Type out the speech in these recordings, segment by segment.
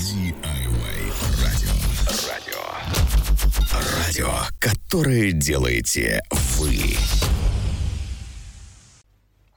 DIY радио. Радио. Радио, которое делаете вы.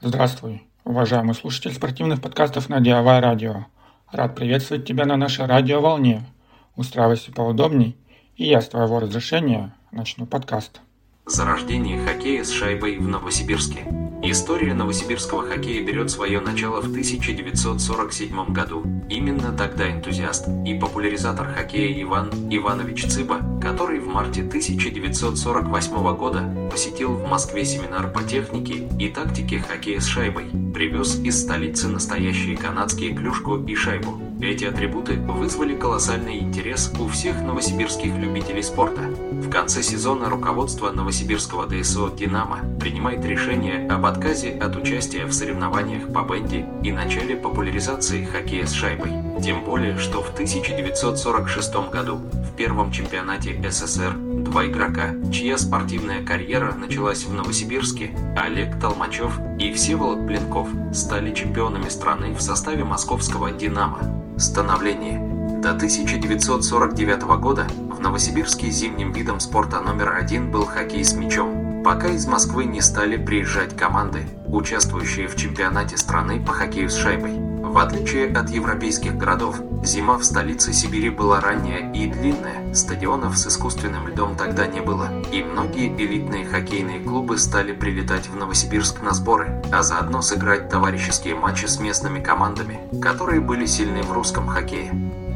Здравствуй, уважаемый слушатель спортивных подкастов на DIY радио. Рад приветствовать тебя на нашей радиоволне. Устраивайся поудобней, и я с твоего разрешения начну подкаст. Зарождение хоккея с шайбой в Новосибирске. История новосибирского хоккея берет свое начало в 1947 году. Именно тогда энтузиаст и популяризатор хоккея Иван Иванович Цыба, который в марте 1948 года посетил в Москве семинар по технике и тактике хоккея с шайбой, привез из столицы настоящие канадские клюшку и шайбу. Эти атрибуты вызвали колоссальный интерес у всех новосибирских любителей спорта. В конце сезона руководство новосибирского ДСО «Динамо» принимает решение об отказе от участия в соревнованиях по бенди и начале популяризации хоккея с шайбой. Тем более, что в 1946 году в первом чемпионате СССР два игрока, чья спортивная карьера началась в Новосибирске, Олег Толмачев и Всеволод Блинков, стали чемпионами страны в составе московского «Динамо». Становление. До 1949 года в Новосибирске зимним видом спорта номер один был хоккей с мячом, пока из Москвы не стали приезжать команды, участвующие в чемпионате страны по хоккею с шайбой. В отличие от европейских городов, зима в столице Сибири была ранняя и длинная, стадионов с искусственным льдом тогда не было, и многие элитные хоккейные клубы стали прилетать в Новосибирск на сборы, а заодно сыграть товарищеские матчи с местными командами, которые были сильны в русском хоккее.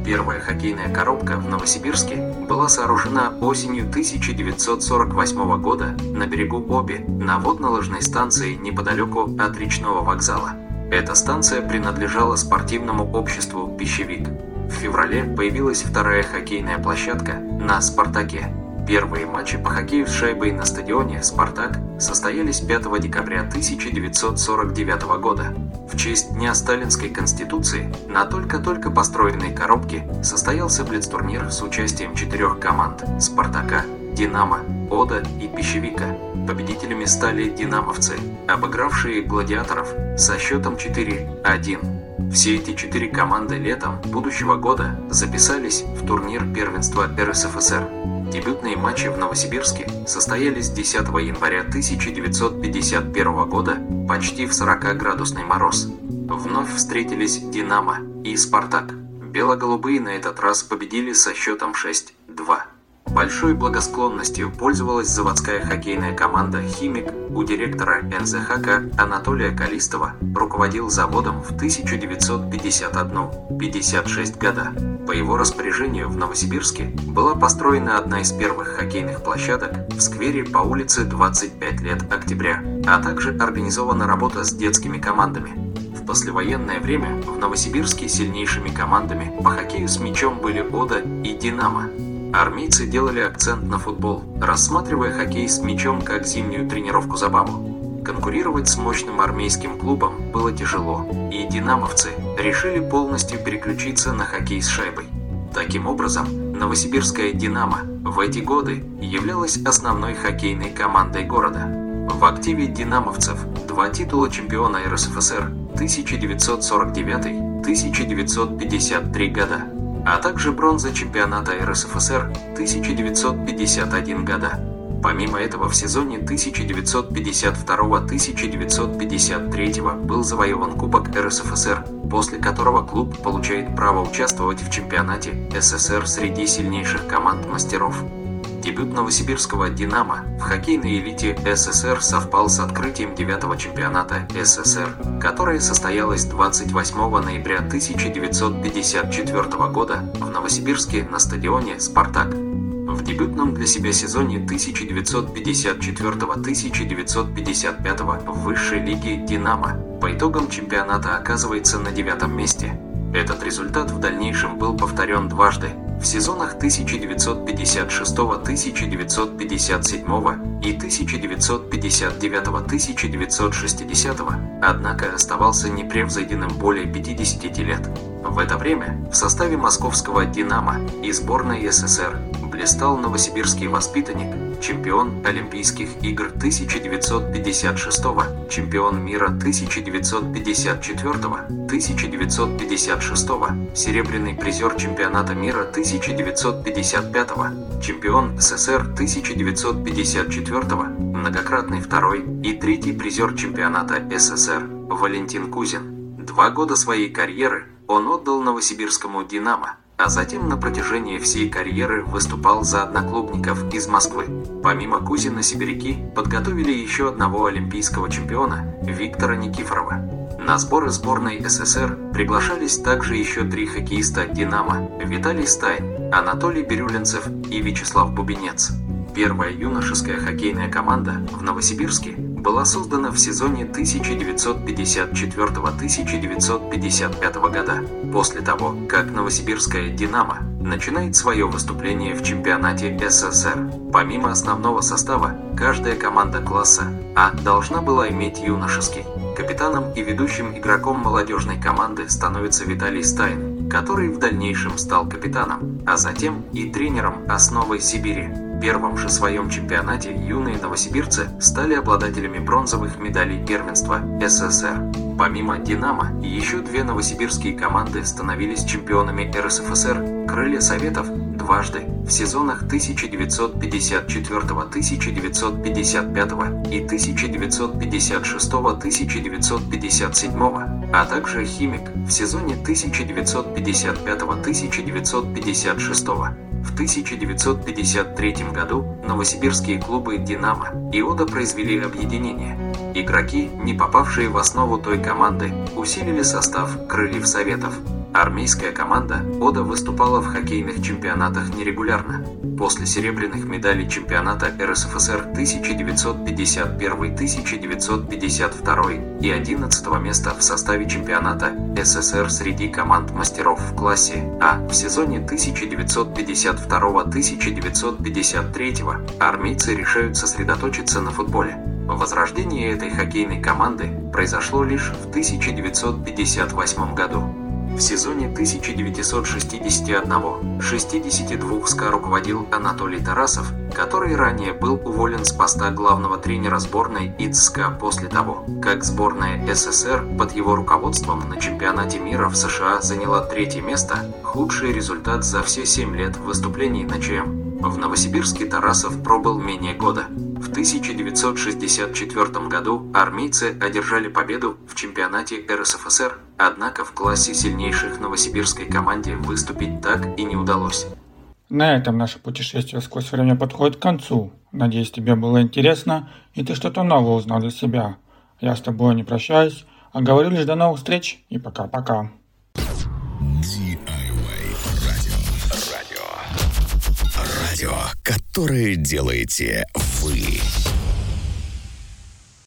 Первая хоккейная коробка в Новосибирске была сооружена осенью 1948 года на берегу Оби на водно-лыжной станции неподалеку от речного вокзала. Эта станция принадлежала спортивному обществу «Пищевик». В феврале появилась вторая хоккейная площадка на «Спартаке». Первые матчи по хоккею с шайбой на стадионе «Спартак» состоялись 5 декабря 1949 года. В честь Дня Сталинской Конституции на только-только построенной коробке состоялся блиц-турнир с участием четырех команд «Спартака», «Динамо», «Ода» и «Пищевика». Победителями стали «Динамовцы», обыгравшие «Гладиаторов» со счетом 4-1. Все эти четыре команды летом будущего года записались в турнир первенства РСФСР. Дебютные матчи в Новосибирске состоялись 10 января 1951 года почти в 40-градусный мороз. Вновь встретились «Динамо» и «Спартак». Бело-голубые на этот раз победили со счетом 6-2. Большой благосклонностью пользовалась заводская хоккейная команда «Химик». У директора НЗХК Анатолия Калистова руководил заводом в 1951-56 года. По его распоряжению в Новосибирске была построена одна из первых хоккейных площадок в сквере по улице 25 лет октября, а также организована работа с детскими командами. В послевоенное время в Новосибирске сильнейшими командами по хоккею с мячом были «Ода» и «Динамо», Армейцы делали акцент на футбол, рассматривая хоккей с мячом как зимнюю тренировку-забаву. Конкурировать с мощным армейским клубом было тяжело, и динамовцы решили полностью переключиться на хоккей с шайбой. Таким образом, Новосибирская «Динамо» в эти годы являлась основной хоккейной командой города. В активе динамовцев два титула чемпиона РСФСР 1949-1953 года – а также бронза чемпионата РСФСР 1951 года. Помимо этого в сезоне 1952-1953 был завоеван Кубок РСФСР, после которого клуб получает право участвовать в чемпионате СССР среди сильнейших команд мастеров. Дебют новосибирского «Динамо» в хоккейной элите СССР совпал с открытием 9-го чемпионата СССР, которое состоялось 28 ноября 1954 года в Новосибирске на стадионе «Спартак». В дебютном для себя сезоне 1954-1955 в высшей лиге «Динамо» по итогам чемпионата оказывается на девятом месте. Этот результат в дальнейшем был повторен дважды – в сезонах 1956-1957 и 1959-1960, однако оставался непревзойденным более 50 лет. В это время в составе московского «Динамо» и сборной СССР блистал новосибирский воспитанник, чемпион Олимпийских игр 1956, чемпион мира 1954, 1956, серебряный призер чемпионата мира 1955, чемпион СССР 1954, многократный второй и третий призер чемпионата СССР Валентин Кузин. Два года своей карьеры он отдал новосибирскому «Динамо», а затем на протяжении всей карьеры выступал за одноклубников из Москвы. Помимо Кузина сибиряки подготовили еще одного олимпийского чемпиона Виктора Никифорова. На сборы сборной СССР приглашались также еще три хоккеиста «Динамо» Виталий Стайн, Анатолий Бирюлинцев и Вячеслав Бубенец. Первая юношеская хоккейная команда в Новосибирске была создана в сезоне 1954-1955 года, после того, как Новосибирская «Динамо» начинает свое выступление в чемпионате СССР. Помимо основного состава, каждая команда класса А должна была иметь юношеский. Капитаном и ведущим игроком молодежной команды становится Виталий Стайн, который в дальнейшем стал капитаном, а затем и тренером основой Сибири первом же своем чемпионате юные новосибирцы стали обладателями бронзовых медалей первенства СССР. Помимо «Динамо», еще две новосибирские команды становились чемпионами РСФСР «Крылья Советов» дважды в сезонах 1954-1955 и 1956-1957, а также «Химик» в сезоне 1955-1956. В 1953 году новосибирские клубы «Динамо» и «Ода» произвели объединение. Игроки, не попавшие в основу той команды, усилили состав «Крыльев Советов», Армейская команда Ода выступала в хоккейных чемпионатах нерегулярно. После серебряных медалей чемпионата РСФСР 1951-1952 и 11 места в составе чемпионата СССР среди команд мастеров в классе А в сезоне 1952-1953 армейцы решают сосредоточиться на футболе. Возрождение этой хоккейной команды произошло лишь в 1958 году. В сезоне 1961-62 СКА руководил Анатолий Тарасов, который ранее был уволен с поста главного тренера сборной ИЦСКА после того, как сборная СССР под его руководством на чемпионате мира в США заняла третье место, худший результат за все семь лет выступлений на ЧМ. В Новосибирске Тарасов пробыл менее года. В 1964 году армейцы одержали победу в чемпионате РСФСР, однако в классе сильнейших новосибирской команде выступить так и не удалось. На этом наше путешествие сквозь время подходит к концу. Надеюсь, тебе было интересно, и ты что-то новое узнал для себя. Я с тобой не прощаюсь, а говорю лишь до новых встреч и пока-пока. Радио, которое делаете вы.